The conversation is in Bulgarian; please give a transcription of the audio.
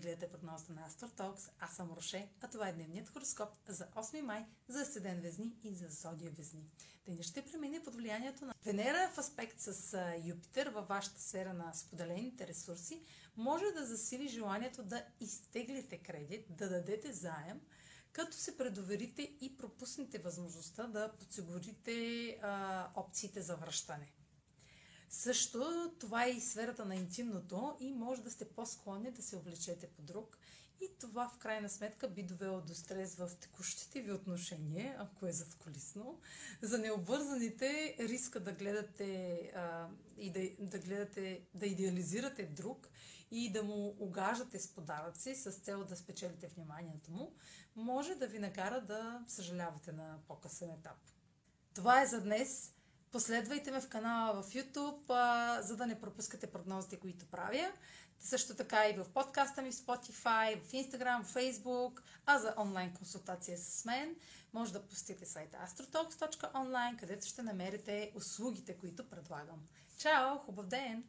AstroTalks. Аз съм Роше, а това е дневният хороскоп за 8 май за Седен Везни и за Зодия Везни. Денят ще премине под влиянието на Венера в аспект с Юпитер във вашата сфера на споделените ресурси може да засили желанието да изтеглите кредит, да дадете заем, като се предоверите и пропуснете възможността да подсигурите а, опциите за връщане. Също това е и сферата на интимното и може да сте по-склонни да се облечете по друг. И това в крайна сметка би довело до стрес в текущите ви отношения, ако е задколисно. За необвързаните риска да гледате а, и да, да гледате, да идеализирате друг и да му огаждате с подаръци с цел да спечелите вниманието му, може да ви накара да съжалявате на по-късен етап. Това е за днес. Последвайте ме в канала в YouTube, а, за да не пропускате прогнозите, които правя. Също така и в подкаста ми в Spotify, в Instagram, в Facebook, а за онлайн консултация с мен може да посетите сайта astrotalks.online, където ще намерите услугите, които предлагам. Чао! Хубав ден!